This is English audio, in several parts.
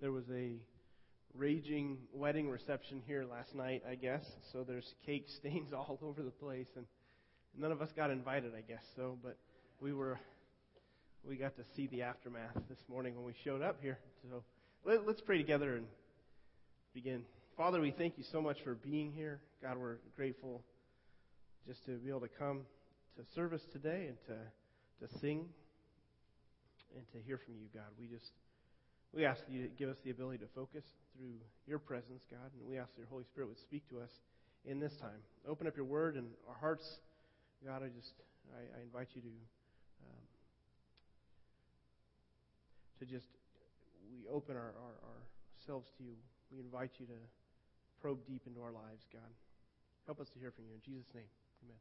There was a raging wedding reception here last night, I guess. So there's cake stains all over the place, and none of us got invited, I guess. So, but we were, we got to see the aftermath this morning when we showed up here. So let, let's pray together and begin. Father, we thank you so much for being here. God, we're grateful just to be able to come to service today and to to sing and to hear from you, God. We just we ask you to give us the ability to focus through your presence, God, and we ask that your Holy Spirit would speak to us in this time. Open up your word and our hearts, God. I just I, I invite you to um, to just we open our, our, ourselves to you. We invite you to probe deep into our lives, God. Help us to hear from you in Jesus' name. Amen.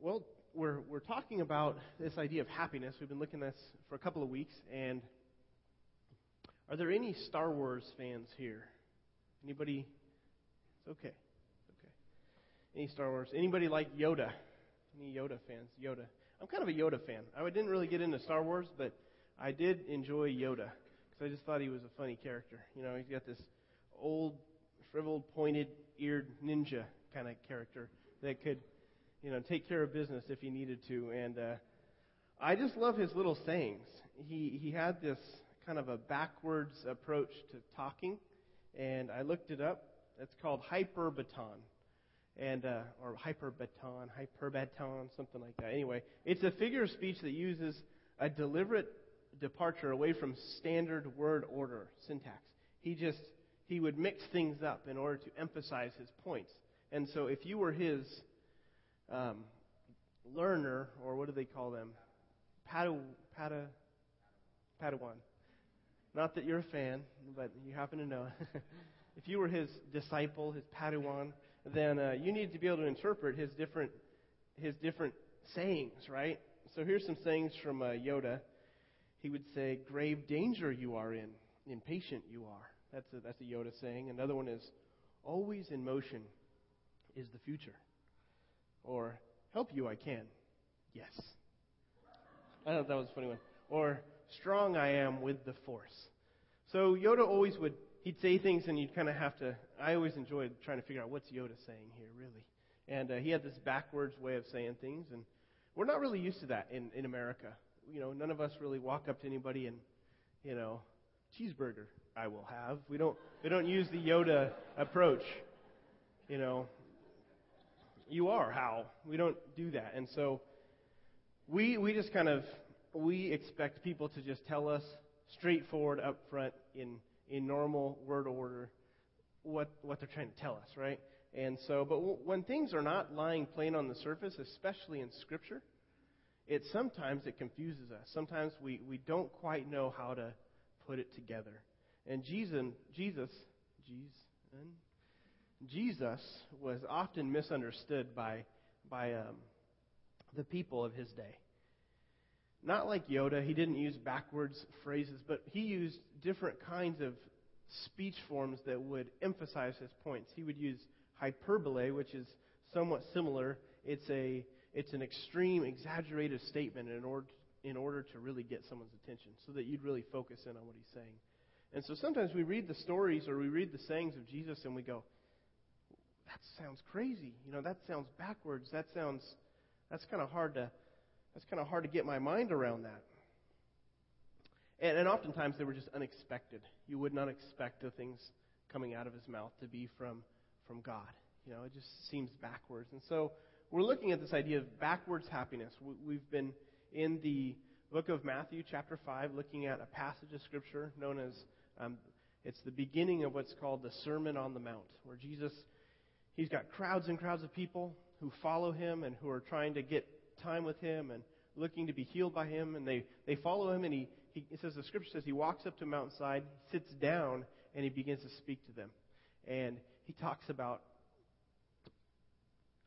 Well, we're we're talking about this idea of happiness. We've been looking at this for a couple of weeks, and are there any Star Wars fans here? Anybody? It's okay. It's okay. Any Star Wars? Anybody like Yoda? Any Yoda fans? Yoda. I'm kind of a Yoda fan. I didn't really get into Star Wars, but I did enjoy Yoda because I just thought he was a funny character. You know, he's got this old, shriveled, pointed-eared ninja kind of character that could you know, take care of business if he needed to. And uh, I just love his little sayings. He he had this kind of a backwards approach to talking, and I looked it up. It's called hyperbaton, and uh, or hyperbaton, hyperbaton, something like that. Anyway, it's a figure of speech that uses a deliberate departure away from standard word order syntax. He just he would mix things up in order to emphasize his points. And so if you were his um, learner, or what do they call them? Padawan. Not that you're a fan, but you happen to know. if you were his disciple, his Padawan, then uh, you need to be able to interpret his different his different sayings, right? So here's some sayings from uh, Yoda. He would say, "Grave danger you are in, impatient you are." That's a, that's a Yoda saying. Another one is, "Always in motion is the future." Or, help you I can. Yes. I thought that was a funny one. Or, strong I am with the force. So Yoda always would, he'd say things and you'd kind of have to, I always enjoyed trying to figure out what's Yoda saying here, really. And uh, he had this backwards way of saying things, and we're not really used to that in, in America. You know, none of us really walk up to anybody and, you know, cheeseburger I will have. We don't, we don't use the Yoda approach. You know, you are how. We don't do that. And so we we just kind of we expect people to just tell us straightforward up front in in normal word order what what they're trying to tell us, right? And so, but w- when things are not lying plain on the surface, especially in Scripture, it sometimes it confuses us. Sometimes we, we don't quite know how to put it together. And Jesus, Jesus, Jesus, Jesus was often misunderstood by, by um, the people of his day. Not like Yoda, he didn't use backwards phrases, but he used different kinds of speech forms that would emphasize his points. He would use hyperbole, which is somewhat similar. It's a it's an extreme, exaggerated statement in order in order to really get someone's attention, so that you'd really focus in on what he's saying. And so sometimes we read the stories or we read the sayings of Jesus and we go, that sounds crazy. You know, that sounds backwards. That sounds that's kind of hard to that's kind of hard to get my mind around that. And, and oftentimes they were just unexpected. You would not expect the things coming out of his mouth to be from from God. You know, it just seems backwards. And so we're looking at this idea of backwards happiness. We've been in the book of Matthew, chapter 5, looking at a passage of Scripture known as um, it's the beginning of what's called the Sermon on the Mount, where Jesus He's got crowds and crowds of people who follow him and who are trying to get time with him and looking to be healed by him. And they, they follow him, and he, he says the scripture says he walks up to a mountainside, sits down, and he begins to speak to them. And he talks about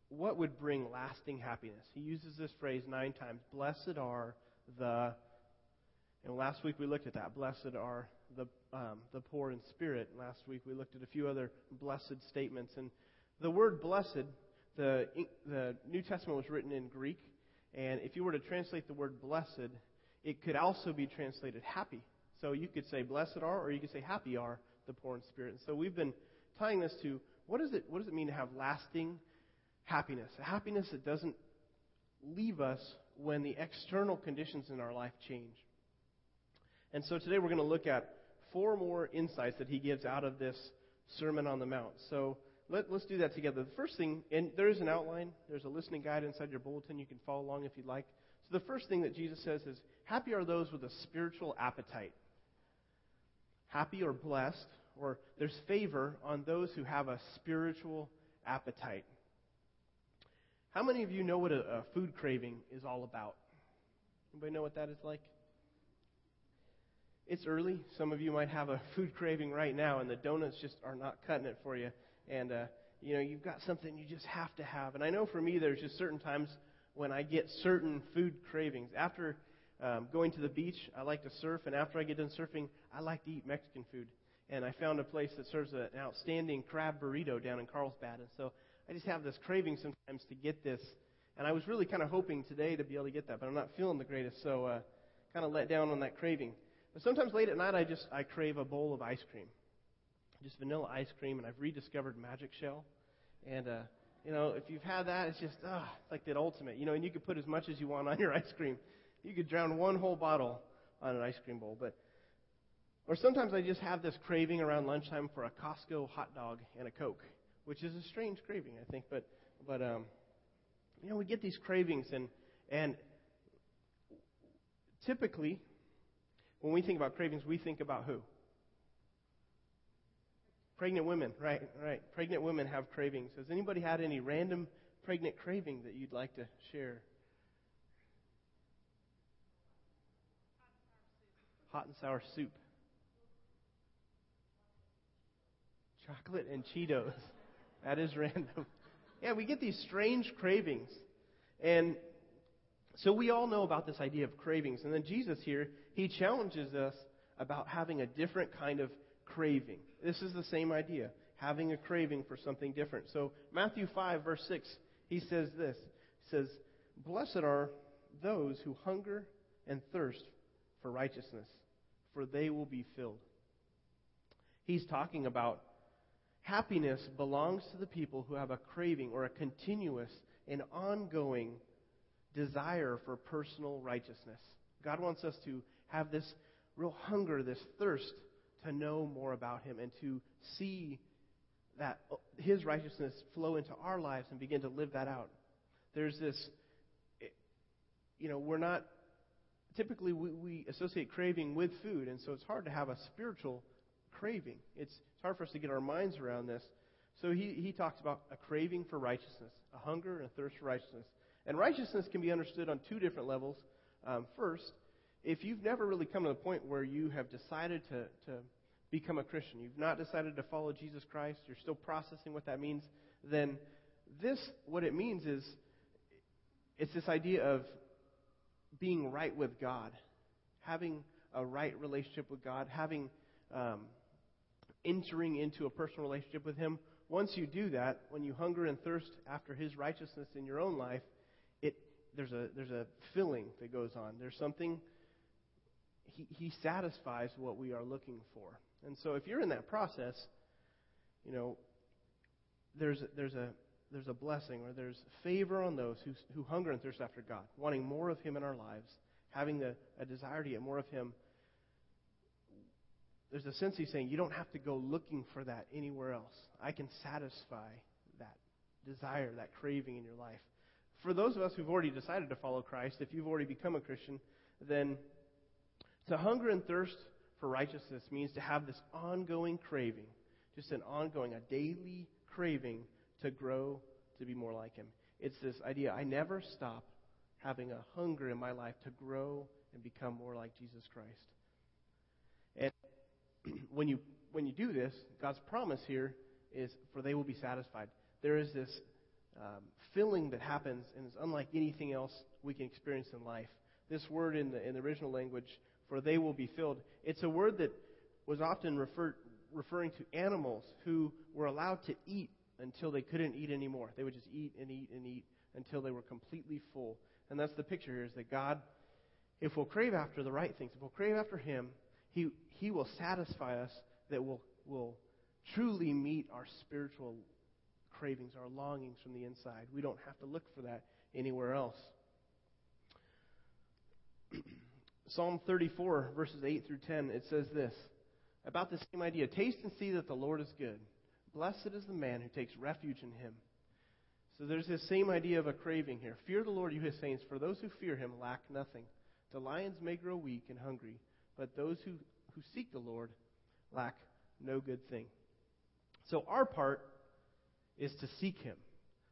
what would bring lasting happiness. He uses this phrase nine times Blessed are the. And last week we looked at that. Blessed are the, um, the poor in spirit. Last week we looked at a few other blessed statements. And the word blessed, the, the New Testament was written in Greek, and if you were to translate the word blessed, it could also be translated happy. So you could say blessed are, or you could say happy are the poor in spirit. And so we've been tying this to what does it what does it mean to have lasting happiness? A happiness that doesn't leave us when the external conditions in our life change. And so today we're going to look at four more insights that he gives out of this Sermon on the Mount. So let, us do that together. The first thing, and there is an outline, there's a listening guide inside your bulletin. You can follow along if you'd like. So the first thing that Jesus says is, Happy are those with a spiritual appetite. Happy or blessed, or there's favor on those who have a spiritual appetite. How many of you know what a, a food craving is all about? Anybody know what that is like? It's early. Some of you might have a food craving right now, and the donuts just are not cutting it for you. And uh, you know you've got something you just have to have. And I know for me, there's just certain times when I get certain food cravings. After um, going to the beach, I like to surf, and after I get done surfing, I like to eat Mexican food. And I found a place that serves an outstanding crab burrito down in Carlsbad, and so I just have this craving sometimes to get this. And I was really kind of hoping today to be able to get that, but I'm not feeling the greatest, so uh, kind of let down on that craving. But sometimes late at night, I just I crave a bowl of ice cream, just vanilla ice cream, and I've rediscovered Magic Shell, and uh, you know, if you've had that, it's just, ah, it's like that ultimate. You know, and you could put as much as you want on your ice cream. You could drown one whole bottle on an ice cream bowl. But, or sometimes I just have this craving around lunchtime for a Costco hot dog and a Coke, which is a strange craving, I think. But, but, um, you know, we get these cravings and, and typically, when we think about cravings, we think about who? Pregnant women, right, right. Pregnant women have cravings. Has anybody had any random pregnant craving that you'd like to share? Hot and sour soup. Chocolate and Cheetos. That is random. Yeah, we get these strange cravings. And so we all know about this idea of cravings. And then Jesus here, he challenges us about having a different kind of craving. This is the same idea, having a craving for something different. So, Matthew 5, verse 6, he says this He says, Blessed are those who hunger and thirst for righteousness, for they will be filled. He's talking about happiness belongs to the people who have a craving or a continuous and ongoing desire for personal righteousness. God wants us to have this real hunger, this thirst to know more about Him and to see that His righteousness flow into our lives and begin to live that out. There's this, you know, we're not, typically we, we associate craving with food, and so it's hard to have a spiritual craving. It's, it's hard for us to get our minds around this. So he, he talks about a craving for righteousness, a hunger and a thirst for righteousness. And righteousness can be understood on two different levels. Um, first, if you've never really come to the point where you have decided to, to become a Christian, you've not decided to follow Jesus Christ, you're still processing what that means, then this, what it means is, it's this idea of being right with God, having a right relationship with God, having um, entering into a personal relationship with Him. Once you do that, when you hunger and thirst after His righteousness in your own life, it there's a there's a filling that goes on. There's something he, he satisfies what we are looking for. And so if you're in that process, you know, there's, there's, a, there's a blessing or there's favor on those who, who hunger and thirst after God, wanting more of Him in our lives, having a desire to get more of Him. There's a sense He's saying, you don't have to go looking for that anywhere else. I can satisfy that desire, that craving in your life. For those of us who've already decided to follow Christ, if you've already become a Christian, then to hunger and thirst for righteousness means to have this ongoing craving, just an ongoing, a daily craving to grow to be more like Him. It's this idea I never stop having a hunger in my life to grow and become more like Jesus Christ. And when you when you do this, God's promise here is for they will be satisfied. There is this um, filling that happens, and it's unlike anything else we can experience in life. This word in the in the original language for they will be filled. It's a word that was often referred, referring to animals who were allowed to eat until they couldn't eat anymore. They would just eat and eat and eat until they were completely full. And that's the picture here is that God, if we'll crave after the right things, if we'll crave after Him, He, he will satisfy us that will, will truly meet our spiritual cravings, our longings from the inside. We don't have to look for that anywhere else. Psalm 34, verses 8 through 10, it says this about the same idea Taste and see that the Lord is good. Blessed is the man who takes refuge in him. So there's this same idea of a craving here. Fear the Lord, you his saints, for those who fear him lack nothing. The lions may grow weak and hungry, but those who, who seek the Lord lack no good thing. So our part is to seek him.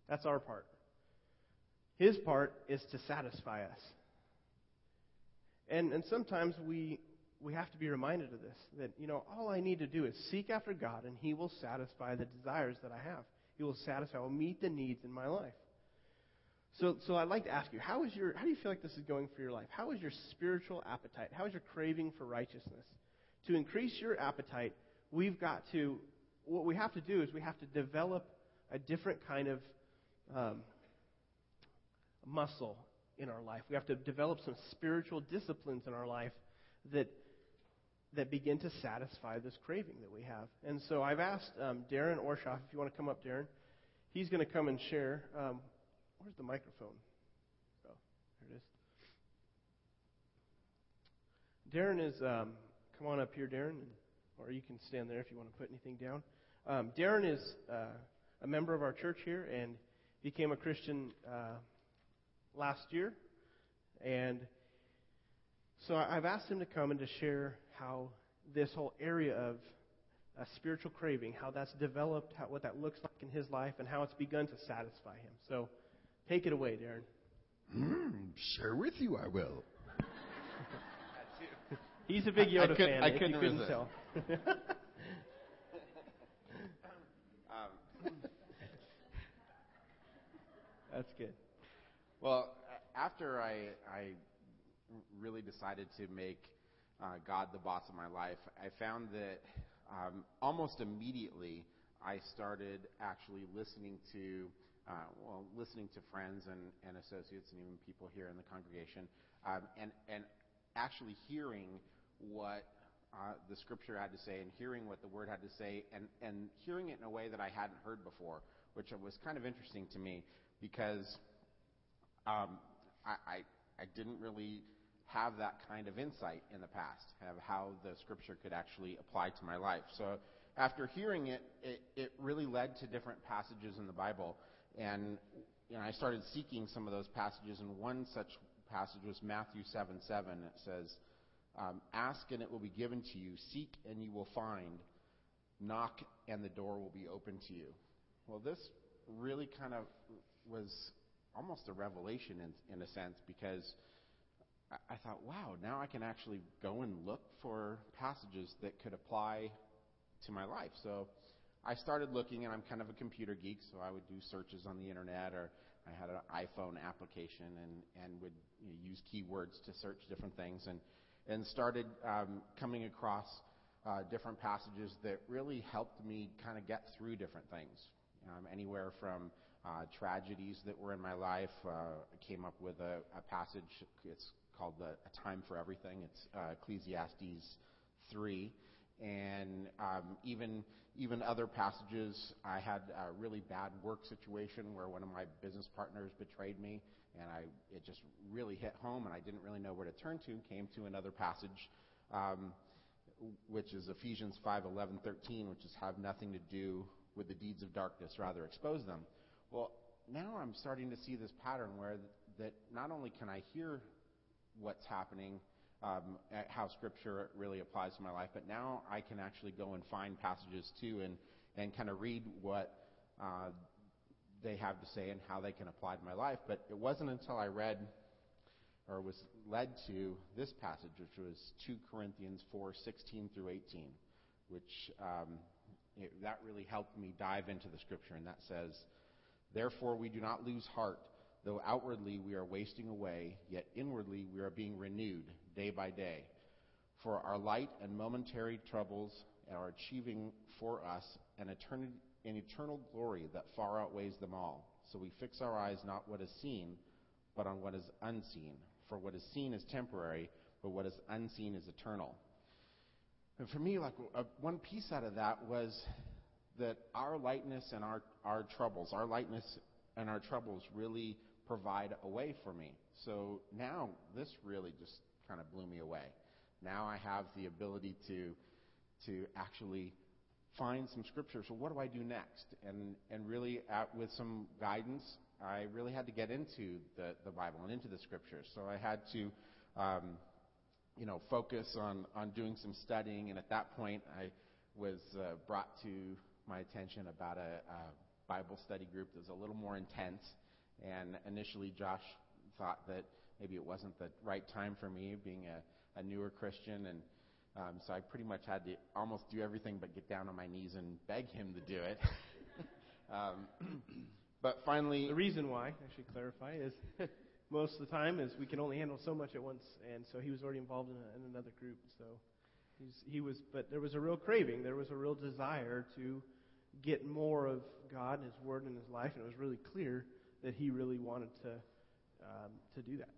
That's our part. His part is to satisfy us. And, and sometimes we, we have to be reminded of this that, you know, all I need to do is seek after God, and He will satisfy the desires that I have. He will satisfy, will meet the needs in my life. So, so I'd like to ask you, how is your, how do you feel like this is going for your life? How is your spiritual appetite? How is your craving for righteousness? To increase your appetite, we've got to, what we have to do is we have to develop a different kind of um, muscle in our life. We have to develop some spiritual disciplines in our life that that begin to satisfy this craving that we have. And so I've asked um, Darren Orshoff, if you want to come up, Darren, he's going to come and share. Um, where's the microphone? Oh, there it is. Darren is, um, come on up here, Darren, or you can stand there if you want to put anything down. Um, Darren is uh, a member of our church here and became a Christian uh, last year. And so I've asked him to come and to share how this whole area of a spiritual craving, how that's developed, how, what that looks like in his life, and how it's begun to satisfy him. So take it away, Darren. Mm, share with you, I will. He's a big Yoda I, I could, fan. I couldn't you couldn't resist. tell. Um, That's good. Well, after I, I really decided to make uh, God the boss of my life, I found that um, almost immediately I started actually listening to, uh, well, listening to friends and, and associates and even people here in the congregation, um, and and actually hearing what uh, the scripture had to say and hearing what the word had to say and, and hearing it in a way that I hadn't heard before, which was kind of interesting to me because um, I, I, I didn't really have that kind of insight in the past, of how the scripture could actually apply to my life. So after hearing it, it, it really led to different passages in the Bible. And you know, I started seeking some of those passages, and one such passage was Matthew 7 7. It says, um, Ask and it will be given to you, seek and you will find, knock and the door will be open to you. Well, this really kind of was almost a revelation in, in a sense because I, I thought, wow, now I can actually go and look for passages that could apply to my life. So I started looking, and I'm kind of a computer geek, so I would do searches on the internet, or I had an iPhone application and, and would you know, use keywords to search different things, and, and started um, coming across uh, different passages that really helped me kind of get through different things. Um, anywhere from uh, tragedies that were in my life. Uh, I came up with a, a passage. It's called the, "A Time for Everything." It's uh, Ecclesiastes three, and um, even even other passages. I had a really bad work situation where one of my business partners betrayed me, and I it just really hit home, and I didn't really know where to turn to. Came to another passage. Um, which is Ephesians 5, 11, 13, which is have nothing to do with the deeds of darkness, rather expose them. Well, now I'm starting to see this pattern where th- that not only can I hear what's happening, um, how Scripture really applies to my life, but now I can actually go and find passages too and, and kind of read what uh, they have to say and how they can apply to my life. But it wasn't until I read or was led to this passage, which was 2 Corinthians 4 16 through 18, which um, it, that really helped me dive into the scripture. And that says, Therefore, we do not lose heart, though outwardly we are wasting away, yet inwardly we are being renewed day by day. For our light and momentary troubles are achieving for us an, eternity, an eternal glory that far outweighs them all. So we fix our eyes not what is seen, but on what is unseen. For what is seen is temporary, but what is unseen is eternal. And for me, like uh, one piece out of that was that our lightness and our, our troubles, our lightness and our troubles really provide a way for me. So now this really just kind of blew me away. Now I have the ability to to actually find some scripture. So what do I do next? And and really, at, with some guidance, I really had to get into the the Bible and into the scriptures. So I had to, um, you know, focus on on doing some studying. And at that point, I was uh, brought to my attention about a, a Bible study group that was a little more intense. And initially, Josh thought that maybe it wasn't the right time for me, being a, a newer Christian, and um, so I pretty much had to almost do everything but get down on my knees and beg him to do it. um, but finally, The reason why, I should clarify, is most of the time is we can only handle so much at once, and so he was already involved in, a, in another group. So he's, he was, but there was a real craving, there was a real desire to get more of God and His Word in his life, and it was really clear that he really wanted to um, to do that.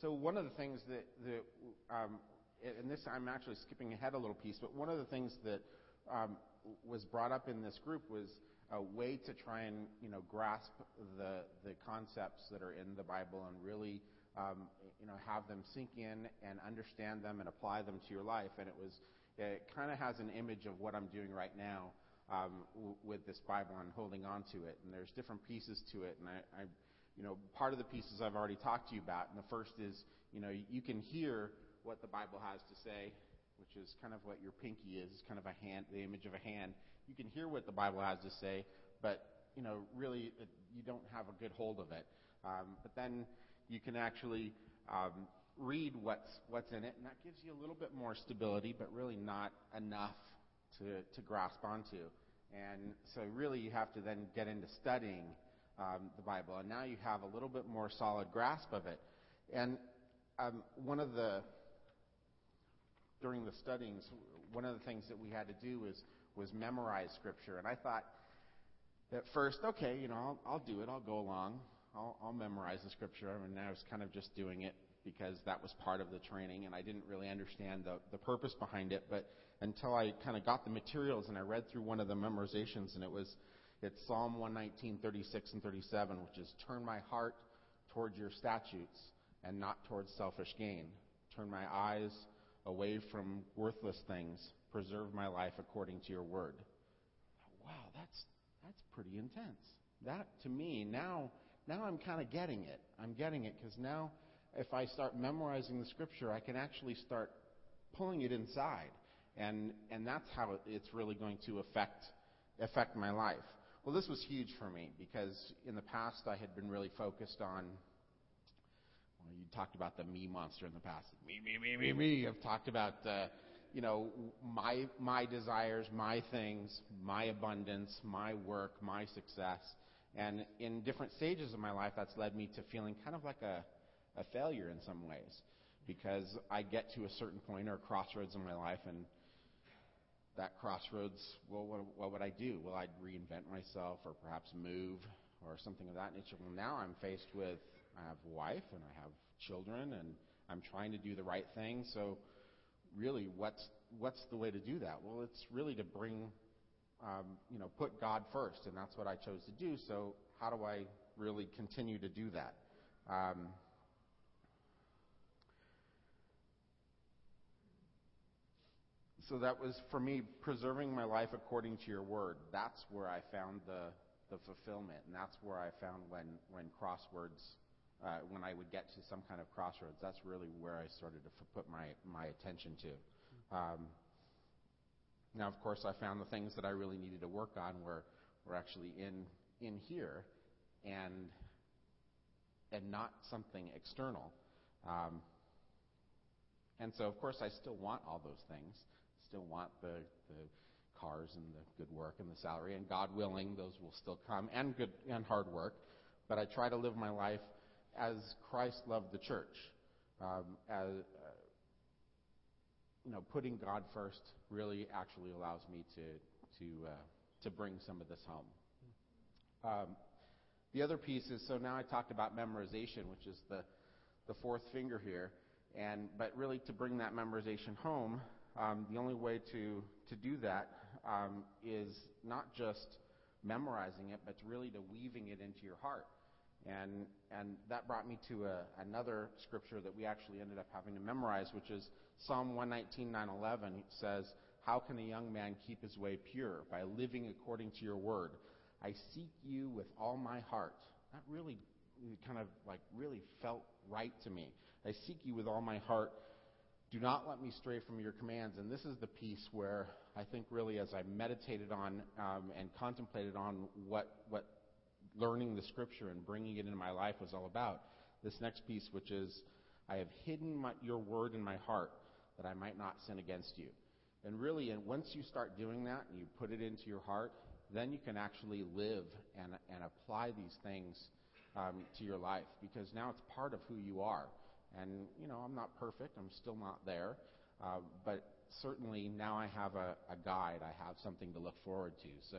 So one of the things that, that um, and this I'm actually skipping ahead a little piece, but one of the things that um, was brought up in this group was a way to try and you know grasp the the concepts that are in the Bible and really um, you know have them sink in and understand them and apply them to your life. And it was it kind of has an image of what I'm doing right now um, w- with this Bible and holding on to it. And there's different pieces to it, and I, I you know, part of the pieces I've already talked to you about. And the first is, you know, you can hear what the Bible has to say, which is kind of what your pinky is, kind of a hand, the image of a hand. You can hear what the Bible has to say, but, you know, really it, you don't have a good hold of it. Um, but then you can actually um, read what's, what's in it, and that gives you a little bit more stability, but really not enough to, to grasp onto. And so really you have to then get into studying um, the Bible, and now you have a little bit more solid grasp of it. And um, one of the during the studyings, one of the things that we had to do was was memorize Scripture, and I thought at first, okay, you know, I'll, I'll do it, I'll go along, I'll, I'll memorize the Scripture, and I was kind of just doing it because that was part of the training, and I didn't really understand the the purpose behind it, but until I kind of got the materials and I read through one of the memorizations, and it was it's Psalm 119, 36 and 37, which is Turn my heart towards your statutes and not towards selfish gain. Turn my eyes away from worthless things. Preserve my life according to your word. Wow, that's, that's pretty intense. That, to me, now, now I'm kind of getting it. I'm getting it because now if I start memorizing the scripture, I can actually start pulling it inside. And, and that's how it's really going to affect, affect my life. Well, this was huge for me because in the past I had been really focused on. Well, you talked about the me monster in the past. Me, me, me, me, me. I've talked about, uh, you know, my my desires, my things, my abundance, my work, my success, and in different stages of my life, that's led me to feeling kind of like a a failure in some ways because I get to a certain point or crossroads in my life and that crossroads, well, what, what would I do? Well, I'd reinvent myself or perhaps move or something of that nature. Well, now I'm faced with, I have a wife and I have children and I'm trying to do the right thing. So really, what's, what's the way to do that? Well, it's really to bring, um, you know, put God first, and that's what I chose to do. So how do I really continue to do that? Um, so that was for me preserving my life according to your word. That's where I found the the fulfillment, and that's where I found when when crosswords, uh, when I would get to some kind of crossroads. That's really where I started to f- put my my attention to. Um, now, of course, I found the things that I really needed to work on were were actually in in here, and and not something external. Um, and so, of course, I still want all those things still want the, the cars and the good work and the salary, and God willing, those will still come, and good and hard work. But I try to live my life as Christ loved the church, um, as you know, putting God first really actually allows me to to uh, to bring some of this home. Um, the other piece is so now I talked about memorization, which is the the fourth finger here, and but really to bring that memorization home, um, the only way to, to do that um, is not just memorizing it, but really to weaving it into your heart. And, and that brought me to a, another scripture that we actually ended up having to memorize, which is Psalm 119, 9, 11. It says, How can a young man keep his way pure? By living according to your word. I seek you with all my heart. That really kind of like really felt right to me. I seek you with all my heart. Do not let me stray from your commands. And this is the piece where I think really as I meditated on um, and contemplated on what, what learning the scripture and bringing it into my life was all about, this next piece, which is, I have hidden my, your word in my heart that I might not sin against you. And really, and once you start doing that and you put it into your heart, then you can actually live and, and apply these things um, to your life because now it's part of who you are. And, you know, I'm not perfect. I'm still not there. Uh, but certainly now I have a, a guide. I have something to look forward to. So,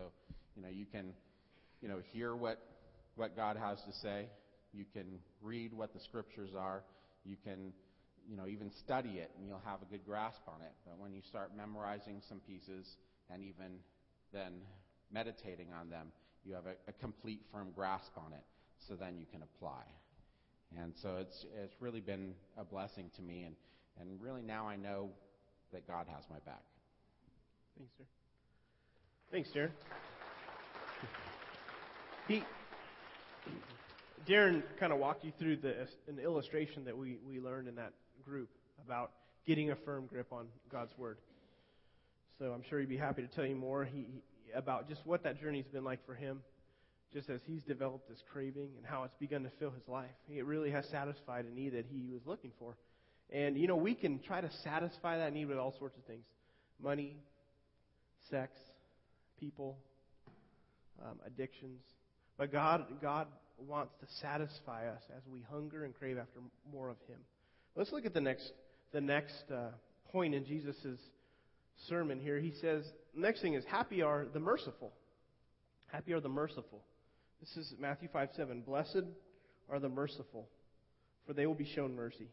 you know, you can, you know, hear what, what God has to say. You can read what the scriptures are. You can, you know, even study it and you'll have a good grasp on it. But when you start memorizing some pieces and even then meditating on them, you have a, a complete firm grasp on it. So then you can apply. And so it's, it's really been a blessing to me. And, and really now I know that God has my back. Thanks, sir. Thanks, Darren. Darren kind of walked you through the, an illustration that we, we learned in that group about getting a firm grip on God's Word. So I'm sure he'd be happy to tell you more he, about just what that journey's been like for him, just as he's developed this craving and how it's begun to fill his life. It really has satisfied a need that he was looking for. And, you know, we can try to satisfy that need with all sorts of things money, sex, people, um, addictions. But God, God wants to satisfy us as we hunger and crave after more of Him. Let's look at the next, the next uh, point in Jesus' sermon here. He says, next thing is, happy are the merciful. Happy are the merciful. This is Matthew 5 7. Blessed are the merciful, for they will be shown mercy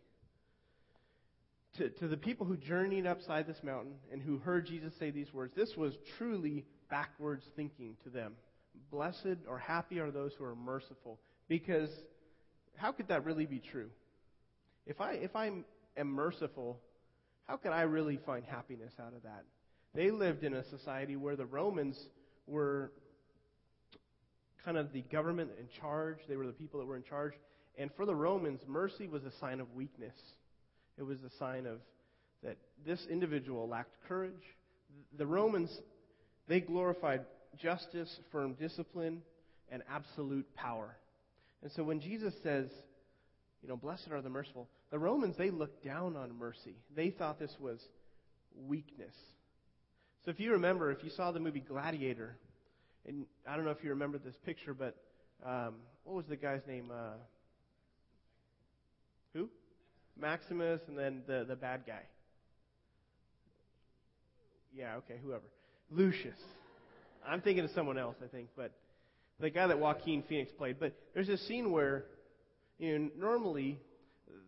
to, to the people who journeyed upside this mountain and who heard Jesus say these words, this was truly backwards thinking to them. Blessed or happy are those who are merciful. Because how could that really be true? If I if I am merciful, how can I really find happiness out of that? They lived in a society where the Romans were kind of the government in charge. They were the people that were in charge. And for the Romans, mercy was a sign of weakness. It was a sign of that this individual lacked courage. The Romans, they glorified justice, firm discipline, and absolute power. And so when Jesus says, you know, blessed are the merciful, the Romans, they looked down on mercy. They thought this was weakness. So if you remember, if you saw the movie Gladiator, and I don't know if you remember this picture, but um, what was the guy's name? Uh, who? Maximus, and then the, the bad guy. Yeah, okay, whoever. Lucius. I'm thinking of someone else, I think, but the guy that Joaquin Phoenix played. But there's a scene where, you know, normally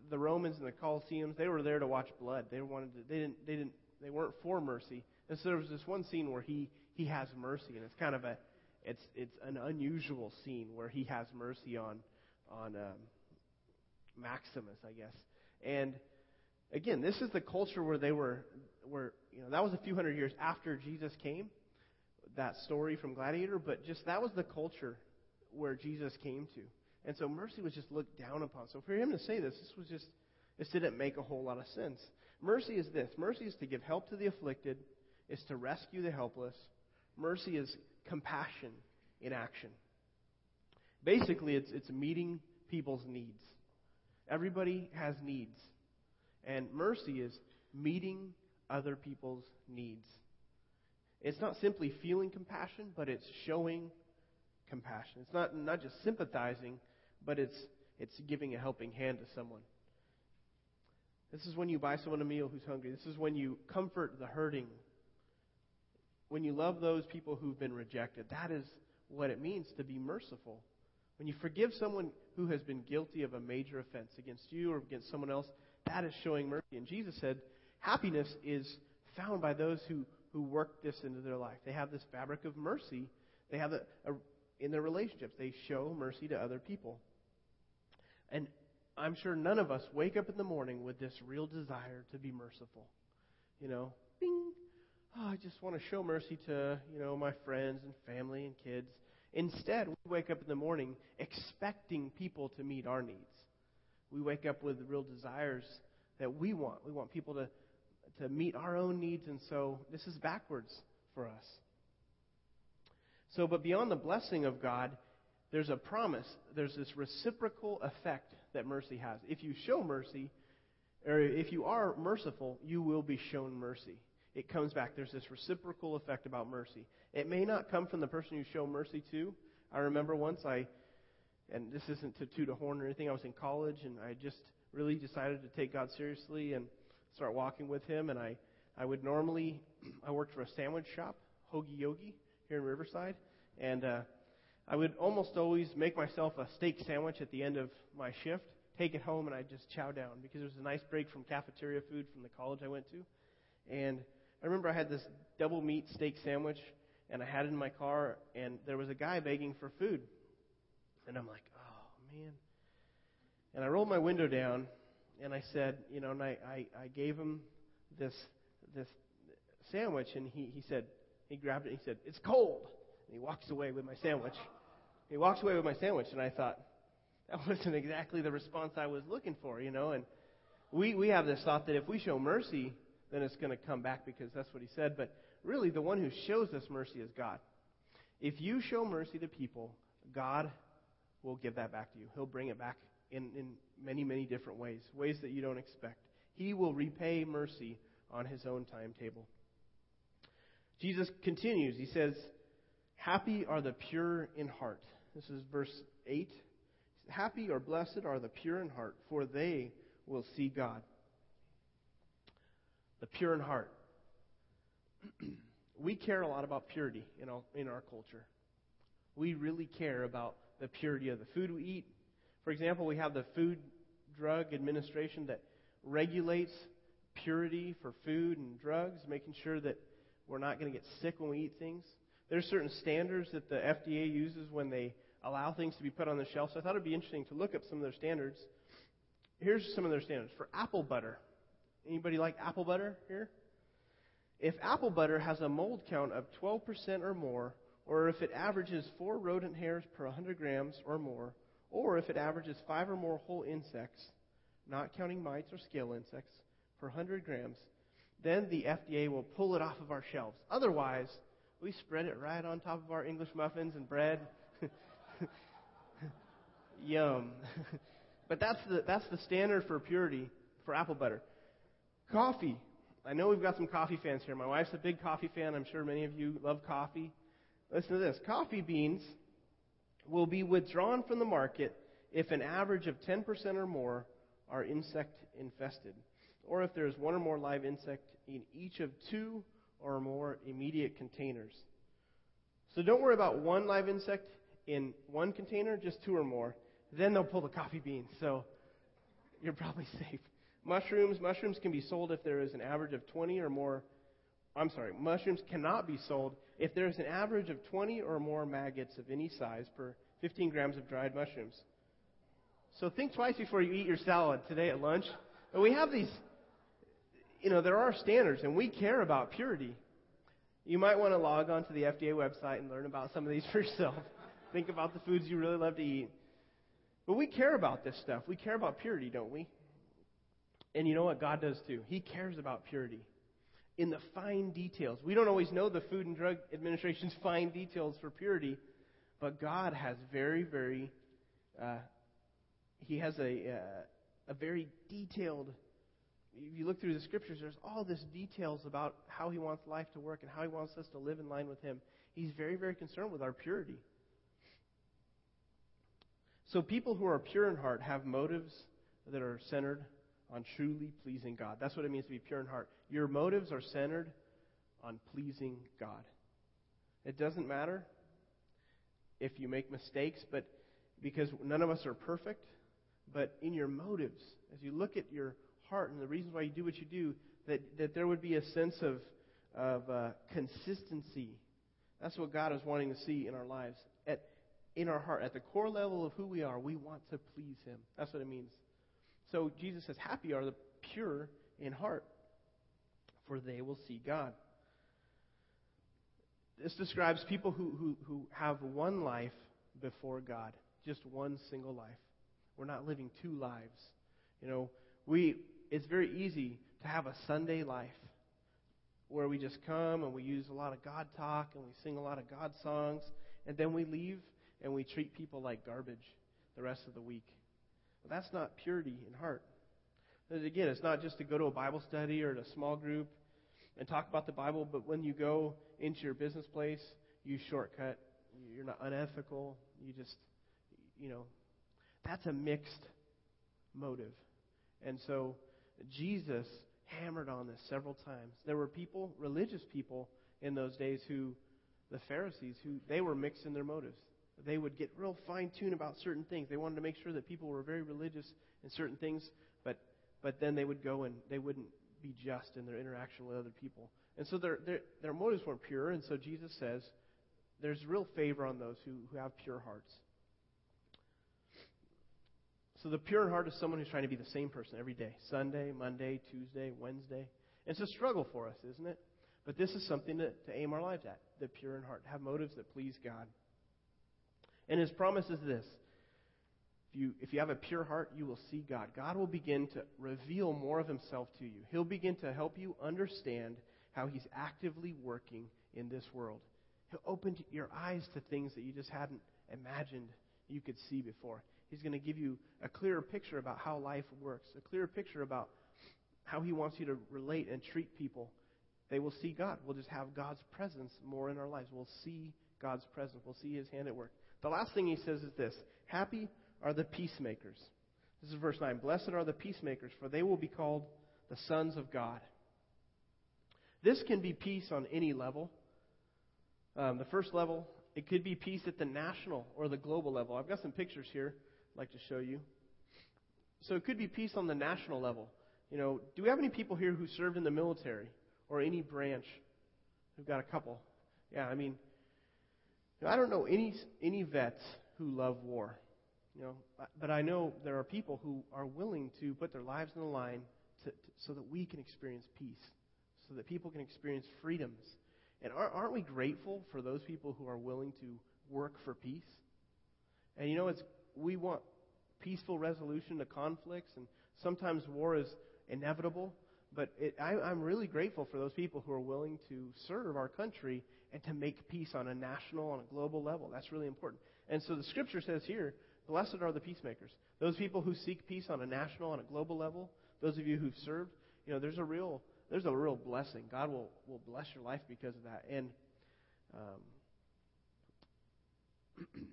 the Romans and the Colosseums they were there to watch blood. They wanted to, they didn't they didn't they weren't for mercy. And so there was this one scene where he he has mercy, and it's kind of a it's it's an unusual scene where he has mercy on on um, Maximus, I guess. And again, this is the culture where they were, where, you know, that was a few hundred years after Jesus came, that story from Gladiator, but just that was the culture where Jesus came to. And so mercy was just looked down upon. So for him to say this, this was just, this didn't make a whole lot of sense. Mercy is this mercy is to give help to the afflicted, is to rescue the helpless. Mercy is compassion in action. Basically, it's, it's meeting people's needs. Everybody has needs. And mercy is meeting other people's needs. It's not simply feeling compassion, but it's showing compassion. It's not, not just sympathizing, but it's, it's giving a helping hand to someone. This is when you buy someone a meal who's hungry. This is when you comfort the hurting. When you love those people who've been rejected. That is what it means to be merciful. When you forgive someone who has been guilty of a major offense against you or against someone else, that is showing mercy. And Jesus said, happiness is found by those who, who work this into their life. They have this fabric of mercy. They have a, a in their relationships. They show mercy to other people. And I'm sure none of us wake up in the morning with this real desire to be merciful. You know, bing. Oh, I just want to show mercy to, you know, my friends and family and kids. Instead, we wake up in the morning expecting people to meet our needs. We wake up with real desires that we want. We want people to, to meet our own needs, and so this is backwards for us. So, but beyond the blessing of God, there's a promise. There's this reciprocal effect that mercy has. If you show mercy, or if you are merciful, you will be shown mercy. It comes back. There's this reciprocal effect about mercy. It may not come from the person you show mercy to. I remember once I, and this isn't to toot a horn or anything, I was in college and I just really decided to take God seriously and start walking with Him. And I, I would normally, I worked for a sandwich shop, Hoagie Yogi, here in Riverside. And uh, I would almost always make myself a steak sandwich at the end of my shift, take it home, and I'd just chow down because it was a nice break from cafeteria food from the college I went to. And I remember I had this double meat steak sandwich, and I had it in my car, and there was a guy begging for food. And I'm like, oh, man. And I rolled my window down, and I said, you know, and I, I, I gave him this, this sandwich, and he, he said, he grabbed it, and he said, it's cold. And he walks away with my sandwich. He walks away with my sandwich, and I thought, that wasn't exactly the response I was looking for, you know. And we, we have this thought that if we show mercy, then it's going to come back because that's what he said. But really, the one who shows us mercy is God. If you show mercy to people, God will give that back to you. He'll bring it back in, in many, many different ways, ways that you don't expect. He will repay mercy on his own timetable. Jesus continues. He says, Happy are the pure in heart. This is verse 8. Happy or blessed are the pure in heart, for they will see God. The pure in heart. we care a lot about purity in, all, in our culture. We really care about the purity of the food we eat. For example, we have the Food Drug Administration that regulates purity for food and drugs, making sure that we're not going to get sick when we eat things. There's certain standards that the FDA uses when they allow things to be put on the shelf. So I thought it'd be interesting to look up some of their standards. Here's some of their standards for apple butter. Anybody like apple butter here? If apple butter has a mold count of 12% or more, or if it averages four rodent hairs per 100 grams or more, or if it averages five or more whole insects, not counting mites or scale insects, per 100 grams, then the FDA will pull it off of our shelves. Otherwise, we spread it right on top of our English muffins and bread. Yum. but that's the, that's the standard for purity for apple butter. Coffee. I know we've got some coffee fans here. My wife's a big coffee fan. I'm sure many of you love coffee. Listen to this. Coffee beans will be withdrawn from the market if an average of 10% or more are insect infested, or if there is one or more live insect in each of two or more immediate containers. So don't worry about one live insect in one container, just two or more. Then they'll pull the coffee beans, so you're probably safe. Mushrooms, mushrooms can be sold if there is an average of 20 or more. I'm sorry, mushrooms cannot be sold if there is an average of 20 or more maggots of any size per 15 grams of dried mushrooms. So think twice before you eat your salad today at lunch. We have these you know, there are standards, and we care about purity. You might want to log on to the FDA website and learn about some of these for yourself. Think about the foods you really love to eat. But we care about this stuff. We care about purity, don't we? And you know what? God does too. He cares about purity in the fine details. We don't always know the Food and Drug Administration's fine details for purity, but God has very, very, uh, He has a, uh, a very detailed if you look through the scriptures, there's all this details about how he wants life to work and how he wants us to live in line with him. He's very, very concerned with our purity. So people who are pure in heart have motives that are centered on truly pleasing God. That's what it means to be pure in heart. Your motives are centered on pleasing God. It doesn't matter if you make mistakes, but because none of us are perfect, but in your motives, as you look at your heart and the reasons why you do what you do, that, that there would be a sense of, of uh, consistency. That's what God is wanting to see in our lives. At, in our heart, at the core level of who we are, we want to please Him. That's what it means. So Jesus says, Happy are the pure in heart, for they will see God. This describes people who, who, who have one life before God, just one single life. We're not living two lives. You know, we it's very easy to have a Sunday life where we just come and we use a lot of God talk and we sing a lot of God songs and then we leave and we treat people like garbage the rest of the week. Well, that's not purity in heart. And again, it's not just to go to a Bible study or to a small group and talk about the Bible, but when you go into your business place, you shortcut. You're not unethical. You just, you know, that's a mixed motive. And so Jesus hammered on this several times. There were people, religious people in those days who, the Pharisees, who they were mixed in their motives. They would get real fine tuned about certain things. They wanted to make sure that people were very religious in certain things, but but then they would go and they wouldn't be just in their interaction with other people. And so their their, their motives weren't pure, and so Jesus says there's real favor on those who, who have pure hearts. So the pure heart is someone who's trying to be the same person every day Sunday, Monday, Tuesday, Wednesday. It's a struggle for us, isn't it? But this is something to, to aim our lives at the pure in heart, have motives that please God. And his promise is this if you, if you have a pure heart, you will see God. God will begin to reveal more of himself to you. He'll begin to help you understand how he's actively working in this world. He'll open your eyes to things that you just hadn't imagined you could see before. He's going to give you a clearer picture about how life works, a clearer picture about how He wants you to relate and treat people. They will see God. We'll just have God's presence more in our lives. We'll see God's presence. We'll see His hand at work. The last thing He says is this Happy are the peacemakers. This is verse 9. Blessed are the peacemakers, for they will be called the sons of God. This can be peace on any level. Um, the first level, it could be peace at the national or the global level. I've got some pictures here I'd like to show you. So it could be peace on the national level. You know, do we have any people here who served in the military or any branch? We've got a couple. Yeah, I mean, I don't know any any vets who love war. You know, but I know there are people who are willing to put their lives on the line to, to, so that we can experience peace, so that people can experience freedoms. And aren't we grateful for those people who are willing to work for peace? And you know, it's we want peaceful resolution to conflicts, and sometimes war is inevitable. But it, I, I'm really grateful for those people who are willing to serve our country and to make peace on a national, on a global level. That's really important. And so the scripture says here, blessed are the peacemakers. Those people who seek peace on a national, on a global level. Those of you who've served, you know, there's a real, there's a real blessing. God will, will bless your life because of that. And um,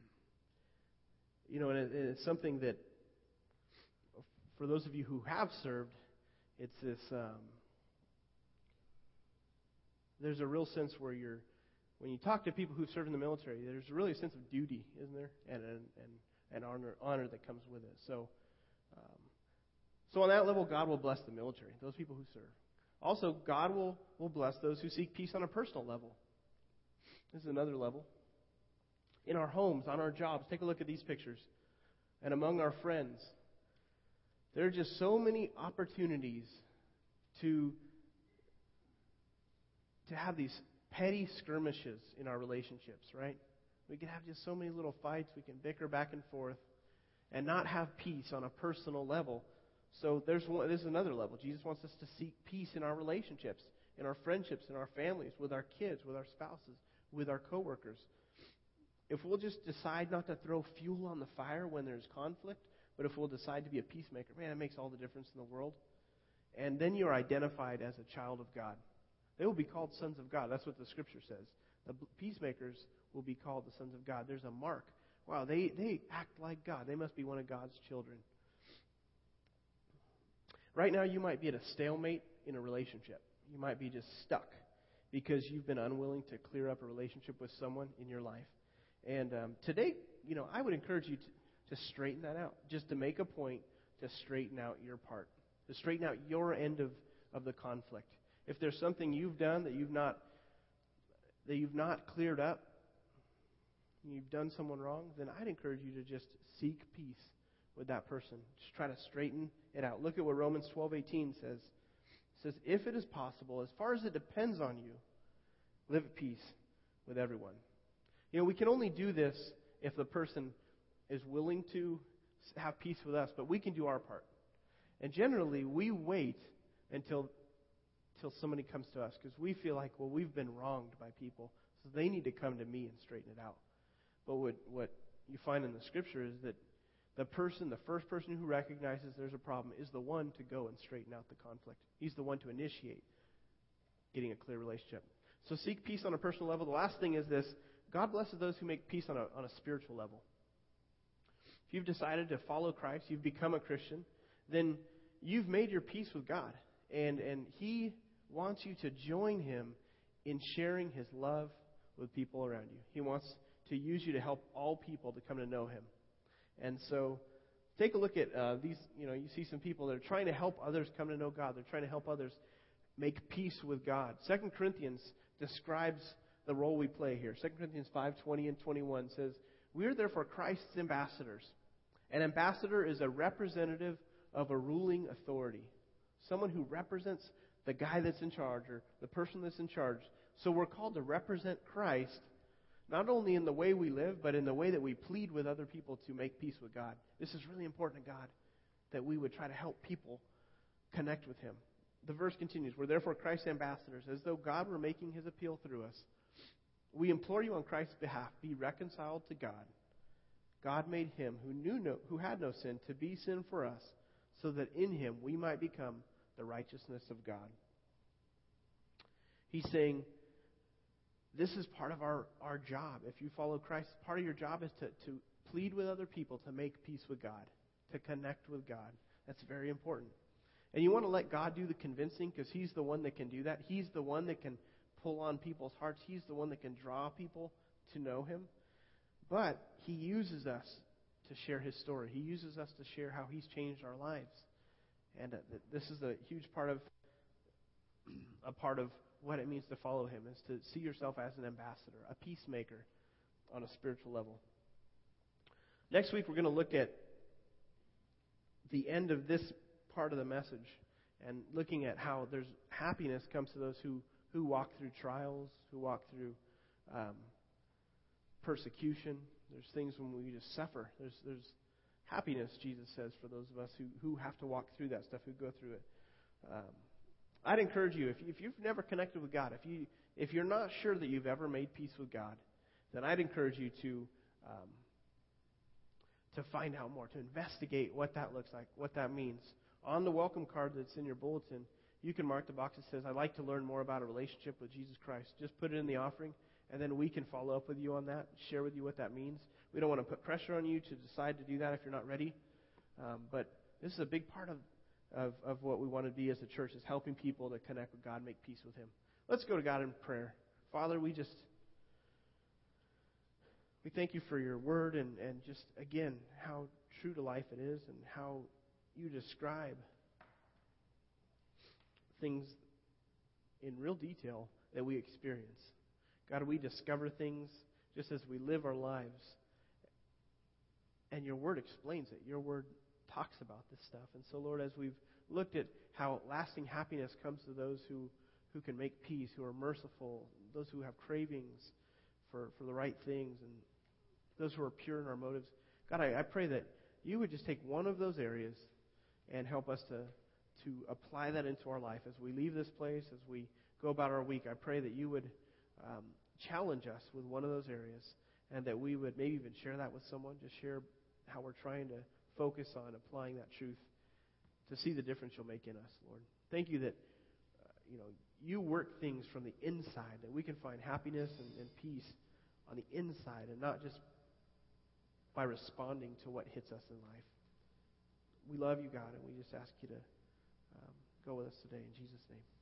you know, and, it, it's something that, for those of you who have served, it's this. Um, there's a real sense where you're, when you talk to people who've served in the military, there's really a sense of duty, isn't there, and and and, and honor honor that comes with it. So, um, so on that level, God will bless the military, those people who serve. Also, God will will bless those who seek peace on a personal level. This is another level in our homes, on our jobs. Take a look at these pictures. And among our friends, there are just so many opportunities to, to have these petty skirmishes in our relationships, right? We can have just so many little fights. We can bicker back and forth and not have peace on a personal level. So there's one, there's another level. Jesus wants us to seek peace in our relationships, in our friendships, in our families, with our kids, with our spouses, with our coworkers if we'll just decide not to throw fuel on the fire when there's conflict, but if we'll decide to be a peacemaker, man, it makes all the difference in the world. And then you're identified as a child of God. They will be called sons of God. That's what the scripture says. The peacemakers will be called the sons of God. There's a mark. Wow, they, they act like God. They must be one of God's children. Right now, you might be at a stalemate in a relationship. You might be just stuck because you've been unwilling to clear up a relationship with someone in your life. And um, today, you know, I would encourage you to, to straighten that out, just to make a point to straighten out your part, to straighten out your end of, of the conflict. If there's something you've done that you've not that you've not cleared up, you've done someone wrong, then I'd encourage you to just seek peace with that person. Just try to straighten it out. Look at what Romans 12:18 says. It says, "If it is possible, as far as it depends on you, live at peace with everyone." You know, we can only do this if the person is willing to have peace with us, but we can do our part. And generally, we wait until until somebody comes to us because we feel like, well, we've been wronged by people, so they need to come to me and straighten it out. But what what you find in the scripture is that the person, the first person who recognizes there's a problem, is the one to go and straighten out the conflict. He's the one to initiate getting a clear relationship. So seek peace on a personal level. The last thing is this God blesses those who make peace on a, on a spiritual level. If you've decided to follow Christ, you've become a Christian, then you've made your peace with God. And, and He wants you to join Him in sharing His love with people around you. He wants to use you to help all people to come to know Him. And so, take a look at uh, these. You know, you see some people that are trying to help others come to know God. They're trying to help others make peace with God. Second Corinthians describes the role we play here. Second Corinthians five twenty and twenty one says, "We are therefore Christ's ambassadors. An ambassador is a representative of a ruling authority, someone who represents the guy that's in charge or the person that's in charge. So we're called to represent Christ." not only in the way we live, but in the way that we plead with other people to make peace with God. This is really important to God that we would try to help people connect with Him. The verse continues We're therefore Christ's ambassadors, as though God were making His appeal through us. We implore you on Christ's behalf, be reconciled to God. God made Him who, knew no, who had no sin to be sin for us, so that in Him we might become the righteousness of God. He's saying, this is part of our, our job. If you follow Christ, part of your job is to, to plead with other people to make peace with God, to connect with God. That's very important. And you want to let God do the convincing because He's the one that can do that. He's the one that can pull on people's hearts, He's the one that can draw people to know Him. But He uses us to share His story, He uses us to share how He's changed our lives. And uh, this is a huge part of a part of what it means to follow him is to see yourself as an ambassador, a peacemaker on a spiritual level. Next week, we're going to look at the end of this part of the message and looking at how there's happiness comes to those who, who walk through trials, who walk through um, persecution. There's things when we just suffer. There's, there's happiness, Jesus says, for those of us who, who have to walk through that stuff, who go through it. Um, I'd encourage you, if, if you've never connected with God, if, you, if you're not sure that you've ever made peace with God, then I'd encourage you to, um, to find out more, to investigate what that looks like, what that means. On the welcome card that's in your bulletin, you can mark the box that says, I'd like to learn more about a relationship with Jesus Christ. Just put it in the offering, and then we can follow up with you on that, share with you what that means. We don't want to put pressure on you to decide to do that if you're not ready. Um, but this is a big part of of, of what we want to be as a church is helping people to connect with God, make peace with Him. Let's go to God in prayer. Father, we just we thank you for your word and, and just again how true to life it is and how you describe things in real detail that we experience. God, we discover things just as we live our lives. And your word explains it. Your word talks about this stuff. And so, Lord, as we've looked at how lasting happiness comes to those who, who can make peace, who are merciful, those who have cravings for, for the right things, and those who are pure in our motives, God, I, I pray that you would just take one of those areas and help us to, to apply that into our life as we leave this place, as we go about our week. I pray that you would um, challenge us with one of those areas and that we would maybe even share that with someone, just share how we're trying to focus on applying that truth to see the difference you'll make in us, Lord. Thank you that uh, you know you work things from the inside that we can find happiness and, and peace on the inside and not just by responding to what hits us in life. We love you, God, and we just ask you to um, go with us today in Jesus' name.